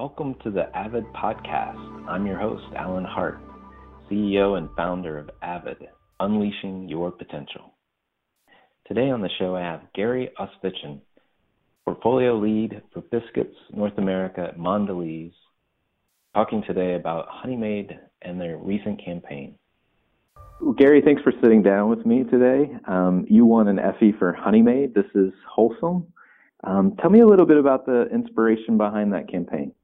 Welcome to the Avid Podcast. I'm your host, Alan Hart, CEO and founder of Avid, Unleashing Your Potential. Today on the show, I have Gary Osifchin, portfolio lead for Biscuits North America at Mondelez, talking today about Honey Maid and their recent campaign. Gary, thanks for sitting down with me today. Um, you won an Effie for Honey Maid. This is wholesome. Um, tell me a little bit about the inspiration behind that campaign.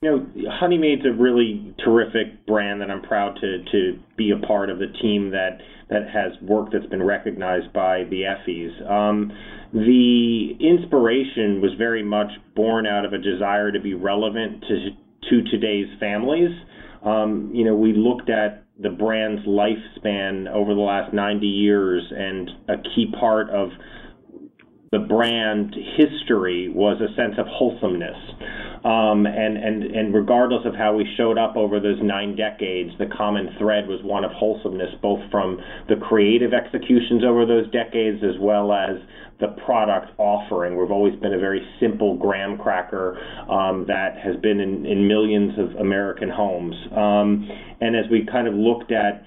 You know, Honey Maid's a really terrific brand that I'm proud to to be a part of the team that that has work that's been recognized by the Effies. Um, the inspiration was very much born out of a desire to be relevant to to today's families. Um, you know, we looked at the brand's lifespan over the last 90 years, and a key part of the brand history was a sense of wholesomeness. Um, and, and, and regardless of how we showed up over those nine decades, the common thread was one of wholesomeness, both from the creative executions over those decades as well as the product offering. We've always been a very simple graham cracker um, that has been in, in millions of American homes. Um, and as we kind of looked at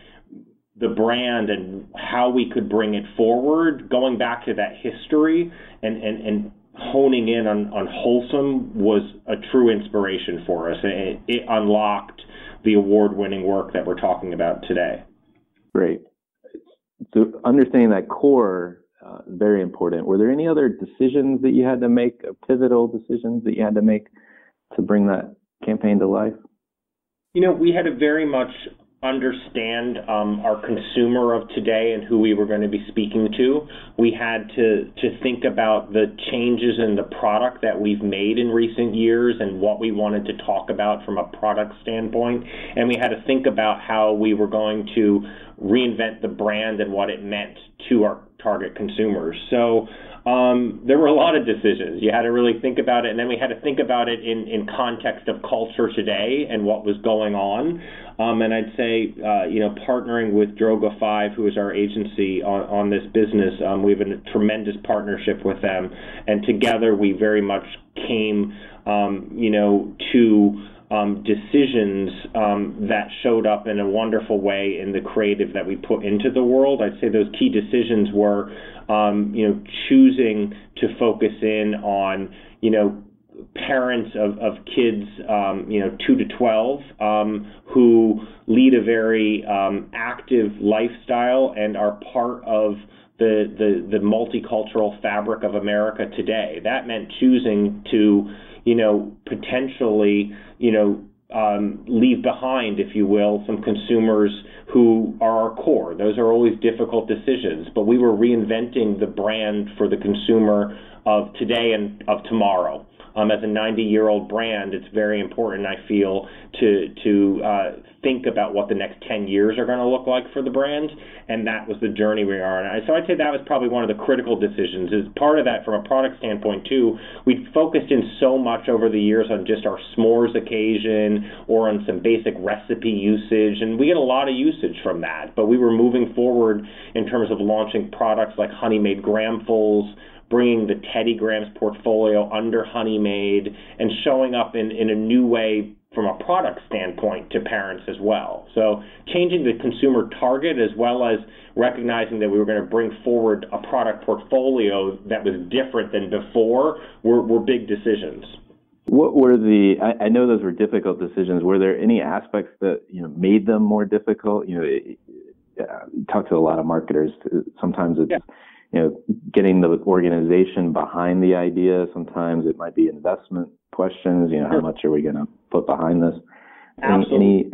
the brand and how we could bring it forward, going back to that history and, and, and honing in on, on wholesome was a true inspiration for us. It, it unlocked the award winning work that we're talking about today. Great. So understanding that core uh, very important. Were there any other decisions that you had to make, uh, pivotal decisions that you had to make to bring that campaign to life? You know, we had a very much understand um, our consumer of today and who we were going to be speaking to. We had to to think about the changes in the product that we've made in recent years and what we wanted to talk about from a product standpoint, and we had to think about how we were going to reinvent the brand and what it meant to our target consumers. So um, there were a lot of decisions. You had to really think about it, and then we had to think about it in, in context of culture today and what was going on. Um, and I'd say, uh, you know, partnering with Droga 5, who is our agency on, on this business, um, we have a tremendous partnership with them. And together we very much came, um, you know, to um, decisions um, that showed up in a wonderful way in the creative that we put into the world. I'd say those key decisions were, um, you know, choosing to focus in on, you know, parents of, of kids, um, you know, two to twelve, um, who lead a very um, active lifestyle and are part of the, the the multicultural fabric of America today. That meant choosing to, you know, potentially, you know, um, leave behind, if you will, some consumers who are our core. Those are always difficult decisions, but we were reinventing the brand for the consumer of today and of tomorrow. Um, as a 90 year old brand, it's very important, I feel, to to uh, think about what the next 10 years are going to look like for the brand, and that was the journey we are on. So I'd say that was probably one of the critical decisions. Is part of that from a product standpoint too. We focused in so much over the years on just our s'mores occasion or on some basic recipe usage, and we get a lot of usage from that. But we were moving forward in terms of launching products like Honey Maid Grahamfuls bringing the Teddy Grahams portfolio under Honey Maid and showing up in, in a new way from a product standpoint to parents as well. So changing the consumer target as well as recognizing that we were going to bring forward a product portfolio that was different than before were, were big decisions. What were the? I, I, know those were difficult decisions. Were there any aspects that you know made them more difficult? You know, it, uh, talk to a lot of marketers. Sometimes it's yeah you know, getting the organization behind the idea. Sometimes it might be investment questions. You know, how much are we going to put behind this? Absolutely. Any,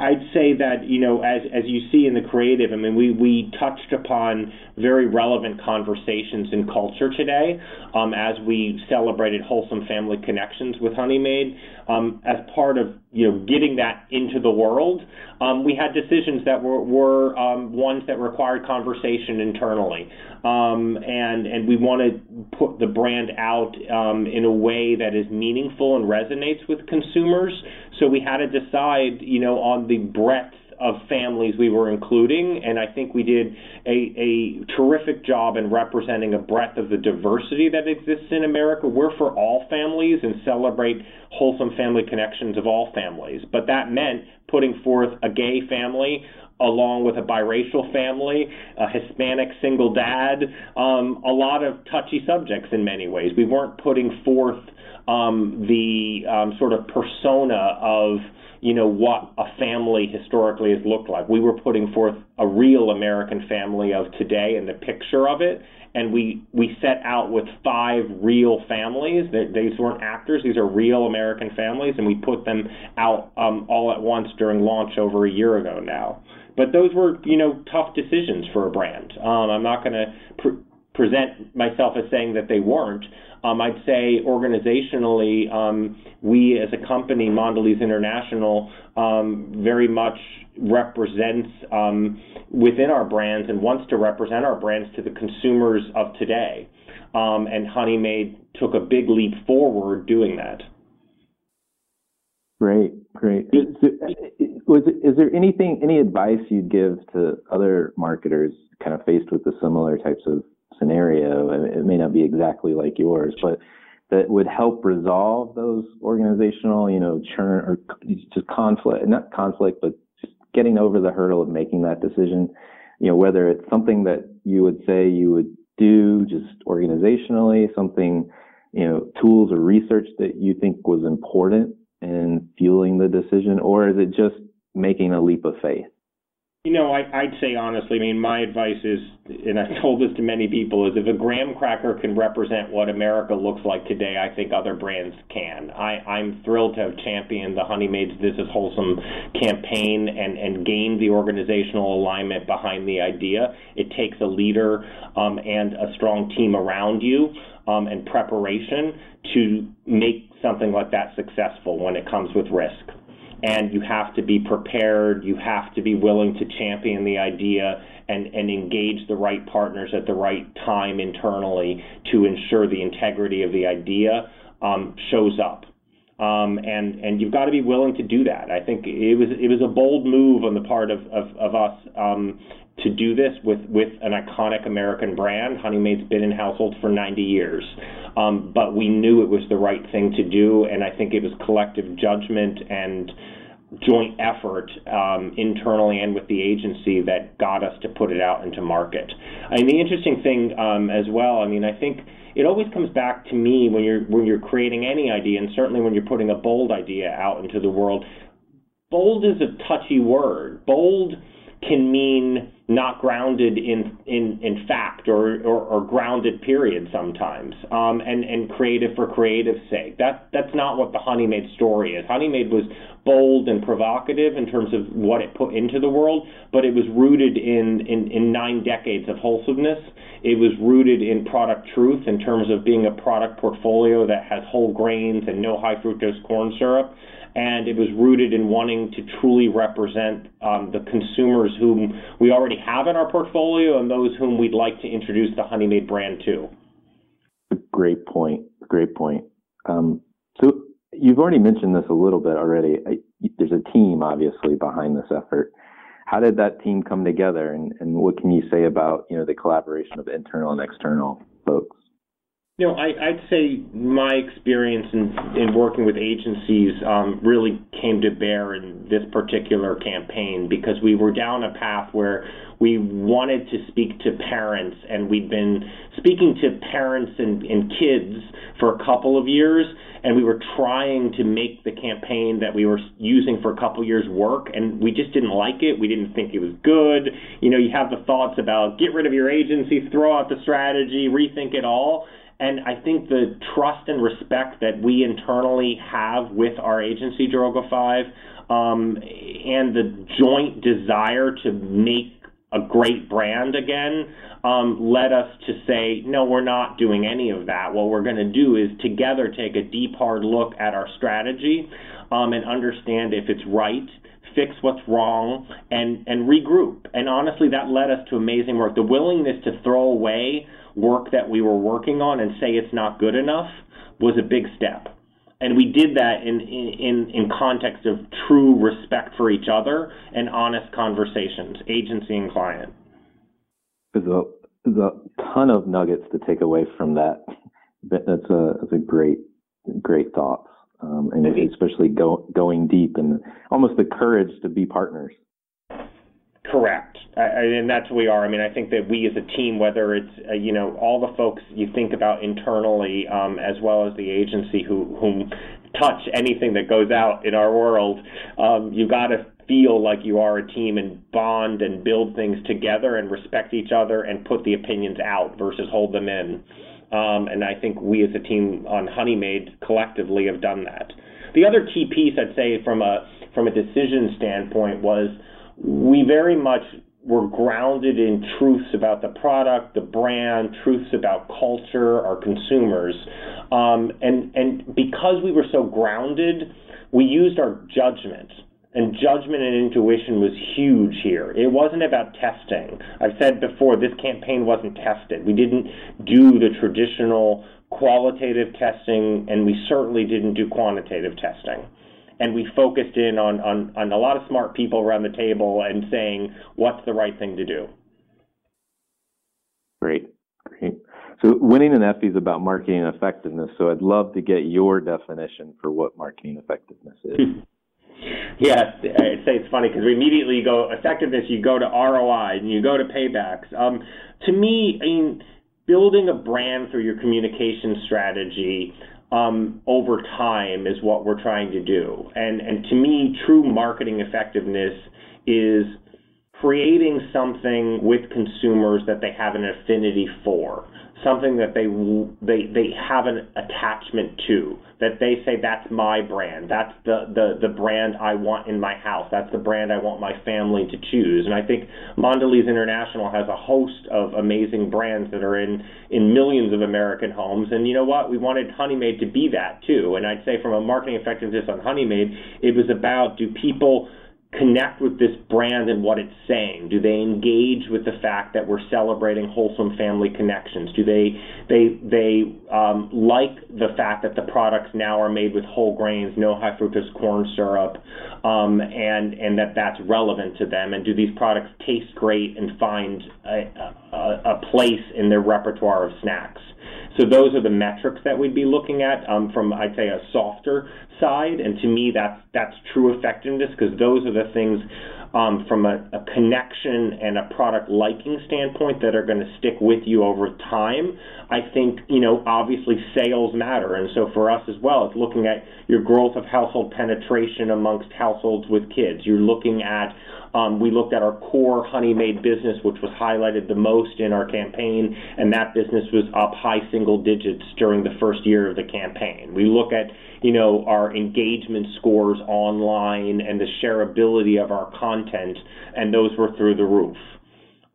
I'd say that you know, as as you see in the creative, I mean, we we touched upon very relevant conversations in culture today, um, as we celebrated wholesome family connections with Honey Maid. Um, as part of you know getting that into the world, um, we had decisions that were were um, ones that required conversation internally, um, and and we want to put the brand out um, in a way that is meaningful and resonates with consumers. So we had to decide, you know, on the breadth of families we were including, and I think we did a, a terrific job in representing a breadth of the diversity that exists in America. We're for all families and celebrate wholesome family connections of all families, but that meant putting forth a gay family, along with a biracial family, a Hispanic single dad, um, a lot of touchy subjects in many ways. We weren't putting forth um, the um, sort of persona of you know what a family historically has looked like. We were putting forth a real American family of today and the picture of it, and we we set out with five real families. These weren't actors; these are real American families, and we put them out um, all at once during launch over a year ago now. But those were you know tough decisions for a brand. Um, I'm not going to pr- present myself as saying that they weren't. Um, I'd say organizationally, um, we as a company, Mondelez International, um, very much represents um, within our brands and wants to represent our brands to the consumers of today. Um, and Honey Maid took a big leap forward doing that. Great, great. Is was is there anything, any advice you'd give to other marketers kind of faced with the similar types of scenario. It may not be exactly like yours, but that would help resolve those organizational, you know, churn or just conflict, not conflict, but just getting over the hurdle of making that decision. You know, whether it's something that you would say you would do just organizationally, something, you know, tools or research that you think was important in fueling the decision, or is it just making a leap of faith? You know, I, I'd say honestly, I mean, my advice is, and I've told this to many people, is if a graham cracker can represent what America looks like today, I think other brands can. I, I'm thrilled to have championed the Honey Maid's This Is Wholesome campaign and, and gained the organizational alignment behind the idea. It takes a leader um, and a strong team around you um, and preparation to make something like that successful when it comes with risk and you have to be prepared. You have to be willing to champion the idea and, and engage the right partners at the right time internally to ensure the integrity of the idea um, shows up. Um, and and you've got to be willing to do that. I think it was it was a bold move on the part of of, of us um, to do this with, with an iconic American brand. Honey Maid's been in households for 90 years. Um, but we knew it was the right thing to do, and I think it was collective judgment and joint effort um, internally and with the agency that got us to put it out into market. Mean, the interesting thing um, as well. I mean, I think it always comes back to me when you're when you're creating any idea, and certainly when you're putting a bold idea out into the world. Bold is a touchy word. Bold can mean not grounded in in, in fact or, or, or grounded period sometimes um, and and creative for creative's sake. That that's not what the Honey Maid story is. Honey Maid was bold and provocative in terms of what it put into the world but it was rooted in in, in nine decades of wholesomeness it was rooted in product truth in terms of being a product portfolio that has whole grains and no high fructose corn syrup and it was rooted in wanting to truly represent um, the consumers whom we already have in our portfolio and those whom we'd like to introduce the Honey Maid brand to. Great point. Great point. Um, so you've already mentioned this a little bit already. I, there's a team obviously behind this effort. How did that team come together, and, and what can you say about you know the collaboration of internal and external folks? You know, I, would say my experience in, in working with agencies um, really came to bear in this particular campaign because we were down a path where we wanted to speak to parents, and we'd been speaking to parents and, and kids for a couple of years, and we were trying to make the campaign that we were using for a couple of years work, and we just didn't like it. We didn't think it was good. You know, you have the thoughts about get rid of your agency, throw out the strategy, rethink it all and I think the trust and respect that we internally have with our agency, Droga 5, um, and the joint desire to make a great brand again um, led us to say, no, we're not doing any of that. What we're going to do is together take a deep, hard look at our strategy um, and understand if it's right fix what's wrong and and regroup and honestly that led us to amazing work the willingness to throw away work that we were working on and say it's not good enough was a big step. And we did that in, in, in context of true respect for each other and honest conversations, agency and client. There's a, there's a ton of nuggets to take away from that. That's a, that's a great, great thoughts. Um, and especially go, going deep and almost the courage to be partners. Correct, I, and that's what we are. I mean, I think that we as a team, whether it's uh, you know all the folks you think about internally, um, as well as the agency who whom touch anything that goes out in our world, um, you got to feel like you are a team and bond and build things together and respect each other and put the opinions out versus hold them in. Um, and I think we as a team on Honey Maid collectively have done that. The other key piece I'd say from a from a decision standpoint was we very much were grounded in truths about the product, the brand, truths about culture, our consumers. Um, and, and because we were so grounded, we used our judgment. And judgment and intuition was huge here. It wasn't about testing. I've said before, this campaign wasn't tested. We didn't do the traditional qualitative testing, and we certainly didn't do quantitative testing and we focused in on, on, on a lot of smart people around the table and saying what's the right thing to do. Great, great. So winning an Effie is about marketing effectiveness. So I'd love to get your definition for what marketing effectiveness is. yeah, I'd say it's funny because we immediately go effectiveness. You go to ROI and you go to paybacks. Um, to me, I mean, building a brand through your communication strategy um, over time is what we're trying to do. And, and to me, true marketing effectiveness is creating something with consumers that they have an affinity for something that they they they have an attachment to that they say that's my brand. That's the the the brand I want in my house. That's the brand I want my family to choose. And I think Mondelez International has a host of amazing brands that are in in millions of American homes. And you know what? We wanted Honey Maid to be that too. And I'd say from a marketing effectiveness on Honey Maid it was about do people connect with this brand and what it's saying? Do they engage with the fact that we're celebrating wholesome family connections? Do they they they um, like the fact that the products now are made with whole grains, no high fructose corn syrup, um, and and that that's relevant to them? And do these products taste great and find a, a, a place in their repertoire of snacks? So those are the metrics that we'd be looking at um, from, I'd say, a softer side. And to me, that's that's true effectiveness because those are the things um, from a, a, connection and a product liking standpoint that are going to stick with you over time. I think, you know, obviously sales matter. And so for us as well, it's looking at your growth of household penetration amongst households with kids. You're looking at um, we looked at our core Honey Maid business, which was highlighted the most in our campaign, and that business was up high single digits during the first year of the campaign. We look at you know our engagement scores online and the shareability of our content, and those were through the roof.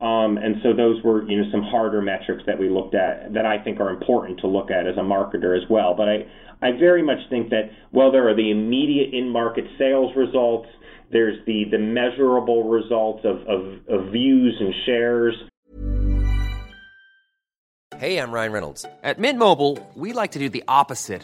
Um, and so those were, you know, some harder metrics that we looked at that I think are important to look at as a marketer as well. But I, I very much think that well, there are the immediate in-market sales results, there's the, the measurable results of, of, of views and shares. Hey, I'm Ryan Reynolds. At Mint Mobile, we like to do the opposite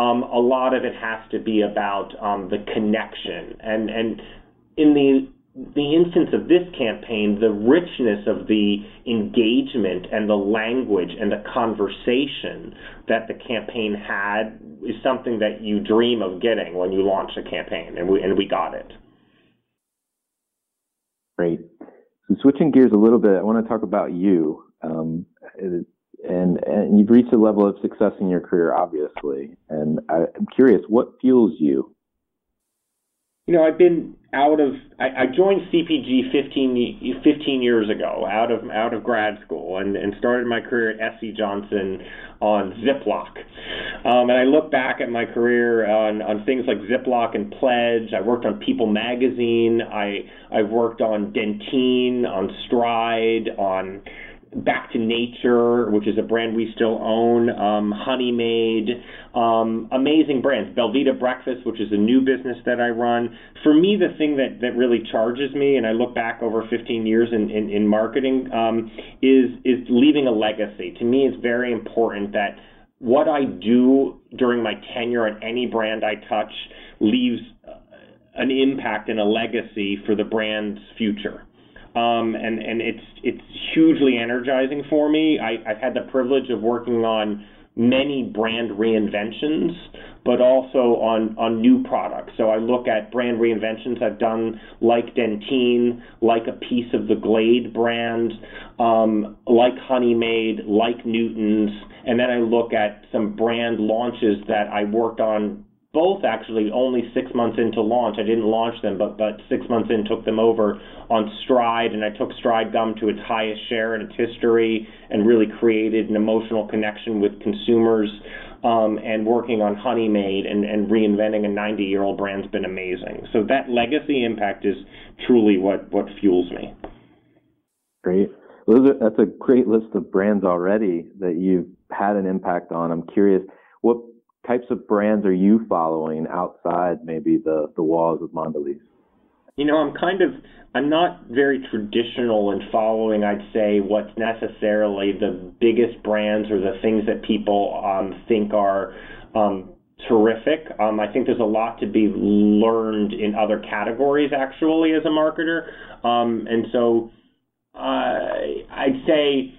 Um, a lot of it has to be about um, the connection. And, and in the the instance of this campaign, the richness of the engagement and the language and the conversation that the campaign had is something that you dream of getting when you launch a campaign, and we and we got it. Great. So switching gears a little bit, I want to talk about you. Um, and and you've reached a level of success in your career, obviously. And I, I'm curious, what fuels you? You know, I've been out of I, I joined CPG 15, 15 years ago out of out of grad school and, and started my career at SC Johnson on Ziploc. Um, and I look back at my career on, on things like Ziploc and Pledge. I worked on People Magazine. I I've worked on Dentyne, on Stride, on Back to Nature, which is a brand we still own, um, Honey Maid, um, amazing brands. Belvita Breakfast, which is a new business that I run. For me, the thing that, that really charges me, and I look back over 15 years in, in, in marketing, um, is is leaving a legacy. To me, it's very important that what I do during my tenure at any brand I touch leaves an impact and a legacy for the brand's future um, and and it's it's hugely energizing for me. I, I've had the privilege of working on many brand reinventions, but also on, on new products. So I look at brand reinventions I've done like Dentyne, like a piece of the Glade brand, um, like Honey Maid, like Newton's, and then I look at some brand launches that I worked on both actually only six months into launch. I didn't launch them, but but six months in took them over on Stride, and I took Stride Gum to its highest share in its history, and really created an emotional connection with consumers. Um, and working on Honey Maid and, and reinventing a 90 year old brand's been amazing. So that legacy impact is truly what what fuels me. Great. Are, that's a great list of brands already that you've had an impact on. I'm curious, what types of brands are you following outside maybe the, the walls of Mondelez? You know, I'm kind of I'm not very traditional in following. I'd say what's necessarily the biggest brands or the things that people um, think are um, terrific. Um, I think there's a lot to be learned in other categories actually as a marketer, um, and so uh, I'd say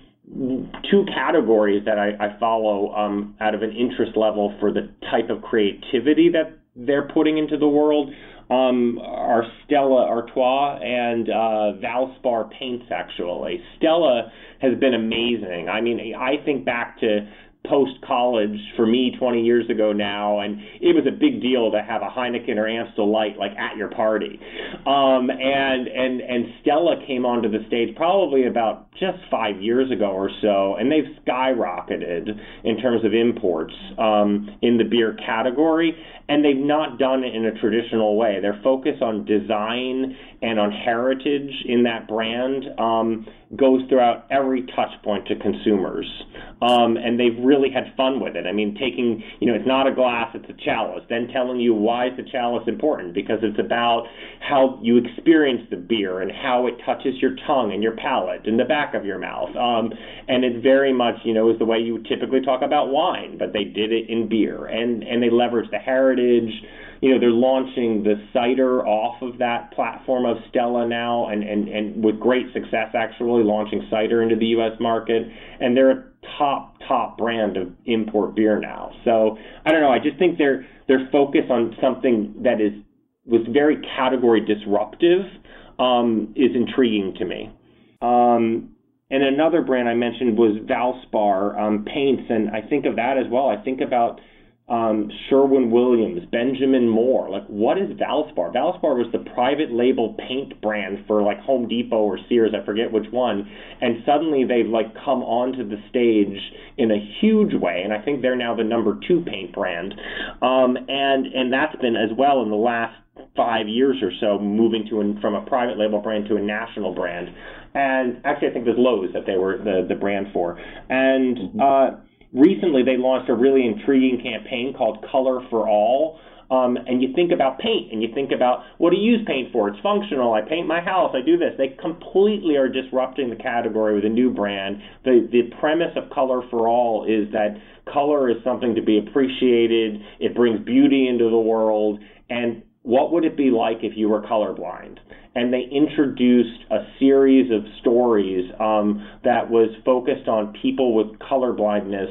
two categories that I, I follow um, out of an interest level for the type of creativity that they're putting into the world um, are Stella Artois and uh, Valspar paints. Actually, Stella has been amazing. I mean, I think back to post college for me 20 years ago now, and it was a big deal to have a Heineken or Amstel Light like at your party. Um, and and and Stella came onto the stage probably about just five years ago or so, and they've skyrocketed in terms of imports um, in the beer category, and they've not done it in a traditional way. Their focus on design and on heritage in that brand um, goes throughout every touch point to consumers. Um, and they've really had fun with it. I mean, taking, you know, it's not a glass, it's a chalice, then telling you why is the chalice important, because it's about how you experience the beer and how it touches your tongue and your palate and the back of your mouth. Um, and it very much, you know, is the way you typically talk about wine, but they did it in beer. And, and they leverage the heritage, you know, they're launching the cider off of that platform of Stella now, and, and, and with great success actually launching cider into the U.S. market. And they're a top top brand of import beer now. So I don't know. I just think their their focus on something that is was very category disruptive um, is intriguing to me. Um, and another brand I mentioned was Valspar um, paints, and I think of that as well. I think about um, Sherwin Williams, Benjamin Moore. Like, what is Valspar? Valspar was the private label paint brand for like Home Depot or Sears, I forget which one. And suddenly they've like come onto the stage in a huge way, and I think they're now the number two paint brand. Um, and and that's been as well in the last five years or so, moving to an, from a private label brand to a national brand. And actually, I think it was Lowe's that they were the the brand for. And mm-hmm. uh, recently they launched a really intriguing campaign called Color for All. Um, and you think about paint and you think about what do you use paint for? It's functional. I paint my house. I do this. They completely are disrupting the category with a new brand. The the premise of Color for All is that color is something to be appreciated. It brings beauty into the world. And what would it be like if you were colorblind? And they introduced a series of stories um, that was focused on people with color blindness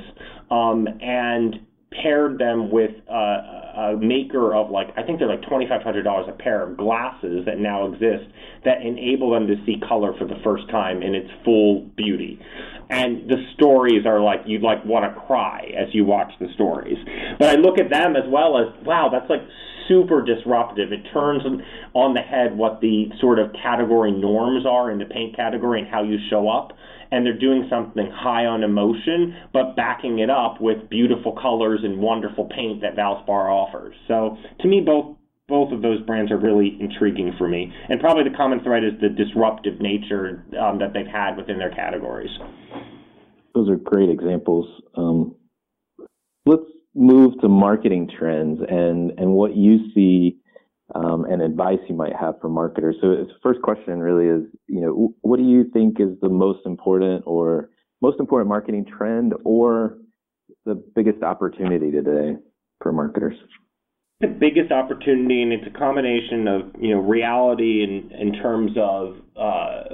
um, and paired them with a maker of like I think they're like twenty five hundred dollars a pair of glasses that now exist that enable them to see color for the first time in its full beauty. And the stories are like you'd like want to cry as you watch the stories. But I look at them as well as wow, that's like super disruptive. It turns on the head what the sort of category norms are in the paint category and how you show up. And they're doing something high on emotion, but backing it up with beautiful colors and wonderful paint that Valspar offers. So to me, both both of those brands are really intriguing for me. And probably the common thread is the disruptive nature um, that they've had within their categories. Those are great examples. Um, let's move to marketing trends and and what you see um, and advice you might have for marketers. So the first question really is, you know, what do you think is the most important or most important marketing trend or the biggest opportunity today for marketers? The biggest opportunity, and it's a combination of you know reality in in terms of uh,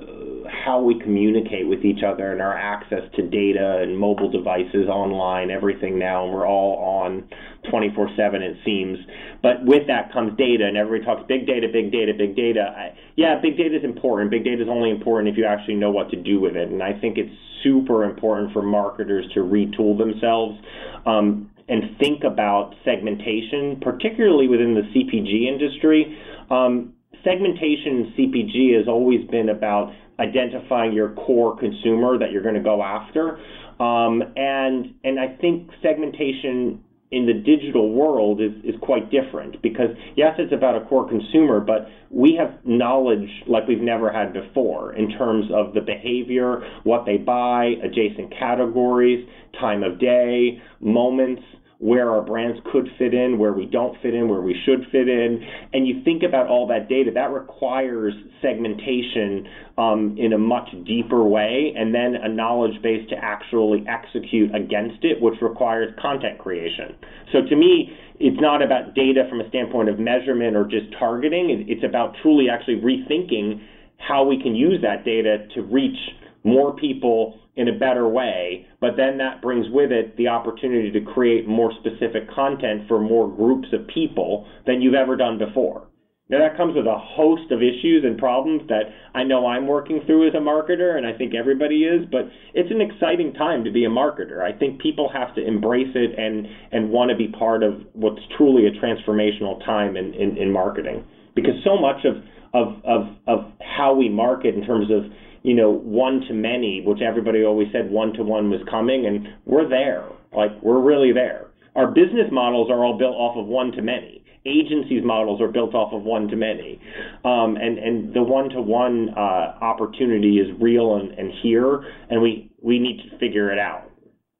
how we communicate with each other and our access to data and mobile devices, online, everything now, and we're all on 24/7 it seems. But with that comes data, and everybody talks big data, big data, big data. I, yeah, big data is important. Big data is only important if you actually know what to do with it, and I think it's super important for marketers to retool themselves. Um, and think about segmentation, particularly within the CPG industry. Um, segmentation in CPG has always been about identifying your core consumer that you're going to go after. Um, and and I think segmentation in the digital world is, is quite different because yes it's about a core consumer but we have knowledge like we've never had before in terms of the behavior what they buy adjacent categories time of day moments where our brands could fit in, where we don't fit in, where we should fit in, and you think about all that data, that requires segmentation um, in a much deeper way, and then a knowledge base to actually execute against it, which requires content creation. So to me, it's not about data from a standpoint of measurement or just targeting. It's about truly actually rethinking how we can use that data to reach more people in a better way, but then that brings with it the opportunity to create more specific content for more groups of people than you've ever done before. Now, that comes with a host of issues and problems that I know I'm working through as a marketer, and I think everybody is, but it's an exciting time to be a marketer. I think people have to embrace it and, and want to be part of what's truly a transformational time in, in, in marketing. Because so much of, of, of, of how we market in terms of you know, one to many, which everybody always said one to one was coming, and we're there. Like, we're really there. Our business models are all built off of one to many agencies models are built off of one to many, um, and and the one to one opportunity is real and, and here, and we we need to figure it out.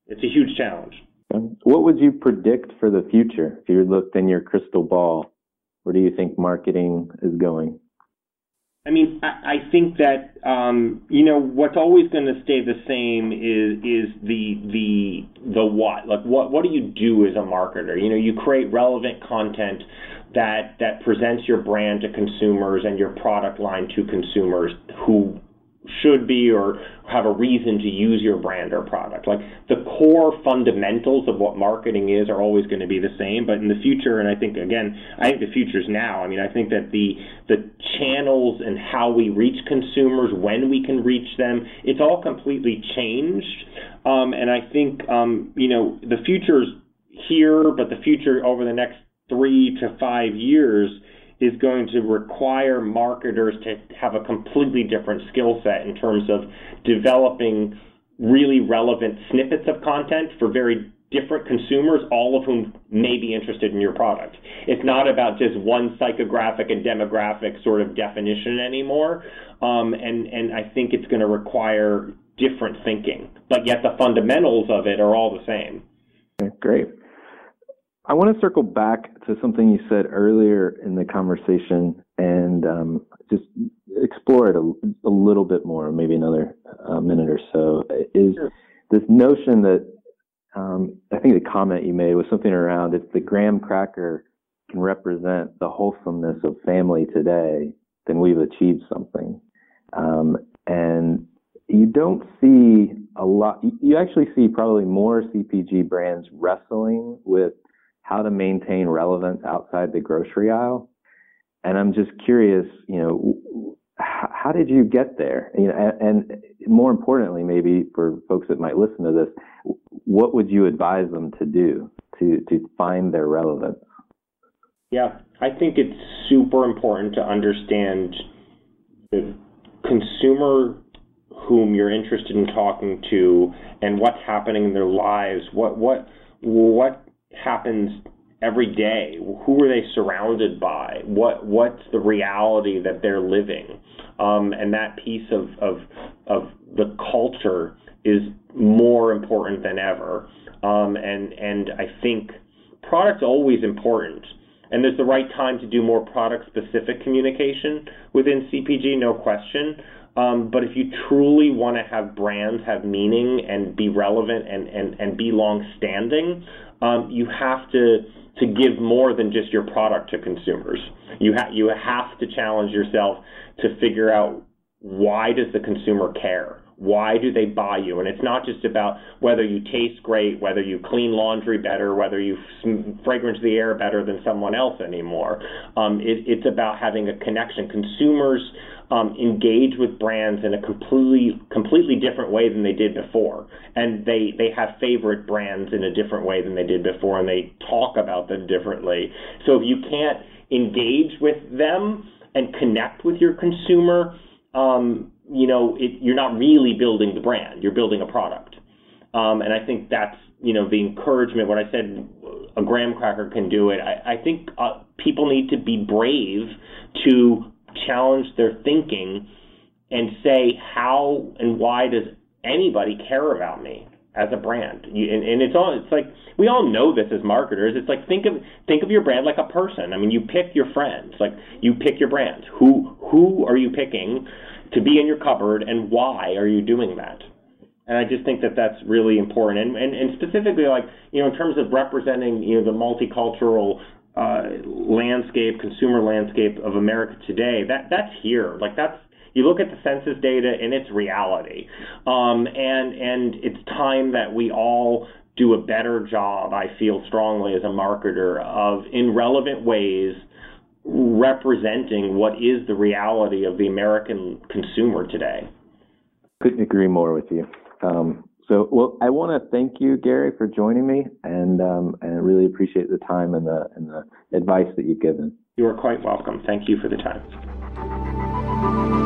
It's a huge challenge. What would you predict for the future if you looked in your crystal ball? Where do you think marketing is going? I mean, I, I think that um, you know what's always going to stay the same is is the the the what. Like what what do you do as a marketer? You know, you create relevant content that that presents your brand to consumers and your product line to consumers who should be or have a reason to use your brand or product. Like the core fundamentals of what marketing is are always going to be the same, but in the future, and I think again, I think the future is now. I mean, I think that the the channels and how we reach consumers, when we can reach them, it's all completely changed. Um, and I think um, you know the future's here, but the future over the next three to five years is going to require marketers to have a completely different skill set in terms of developing really relevant snippets of content for very different consumers, all of whom may be interested in your product. It's not about just one psychographic and demographic sort of definition anymore. Um, and, and I think it's going to require different thinking, but yet the fundamentals of it are all the same. Great. I want to circle back to something you said earlier in the conversation and um, just explore it a, a, little bit more, maybe another uh, minute or so. Is this notion that um, I think the comment you made was something around if the graham cracker can represent the wholesomeness of family today, then we've achieved something. Um, and you don't see a lot, you actually see probably more CPG brands wrestling with how to maintain relevance outside the grocery aisle. And I'm just curious, you know, how did you get there? You know, and, and more importantly, maybe for folks that might listen to this, what would you advise them to do to to find their relevance? Yeah, I think it's super important to understand the consumer whom you're interested in talking to and what's happening in their lives. What what what happens every day? Who are they surrounded by? What what's the reality that they're living? Um, and that piece of, of of the culture is more important than ever. Um, and and I think product's always important. And there's the right time to do more product specific communication within CPG, no question. Um, but if you truly want to have brands have meaning and be relevant and, and, and be long standing, um, you have to to give more than just your product to consumers. You have you have to challenge yourself to figure out why does the consumer care? Why do they buy you? And it's not just about whether you taste great, whether you clean laundry better, whether you fragrance the air better than someone else anymore. Um, it, it's about having a connection. Consumers um, engage with brands in a completely completely different way than they did before, and they they have favorite brands in a different way than they did before, and they talk about them differently. So if you can't engage with them and connect with your consumer, um, you know it, you're not really building the brand. You're building a product, um, and I think that's you know the encouragement. When I said a graham cracker can do it, I, I think uh, people need to be brave to challenge their thinking and say how and why does anybody care about me as a brand? You, and, and it's all it's like we all know this as marketers. It's like think of think of your brand like a person. I mean you pick your friends. Like you pick your brands who who are you picking to be in your cupboard and why are you doing that and I just think that that's really important. And, and, and specifically, like, you know, in terms of representing, you know, the multicultural uh, landscape, consumer landscape of America today, that that's here. Like that's you look at the census data and it's reality. Um, and and it's time that we all do a better job. I feel strongly as a marketer of in relevant ways representing what is the reality of the American consumer today. Couldn't agree more with you. Um, so, well, I want to thank you, Gary, for joining me, and um, and really appreciate the time and the and the advice that you've given. You are quite welcome. Thank you for the time.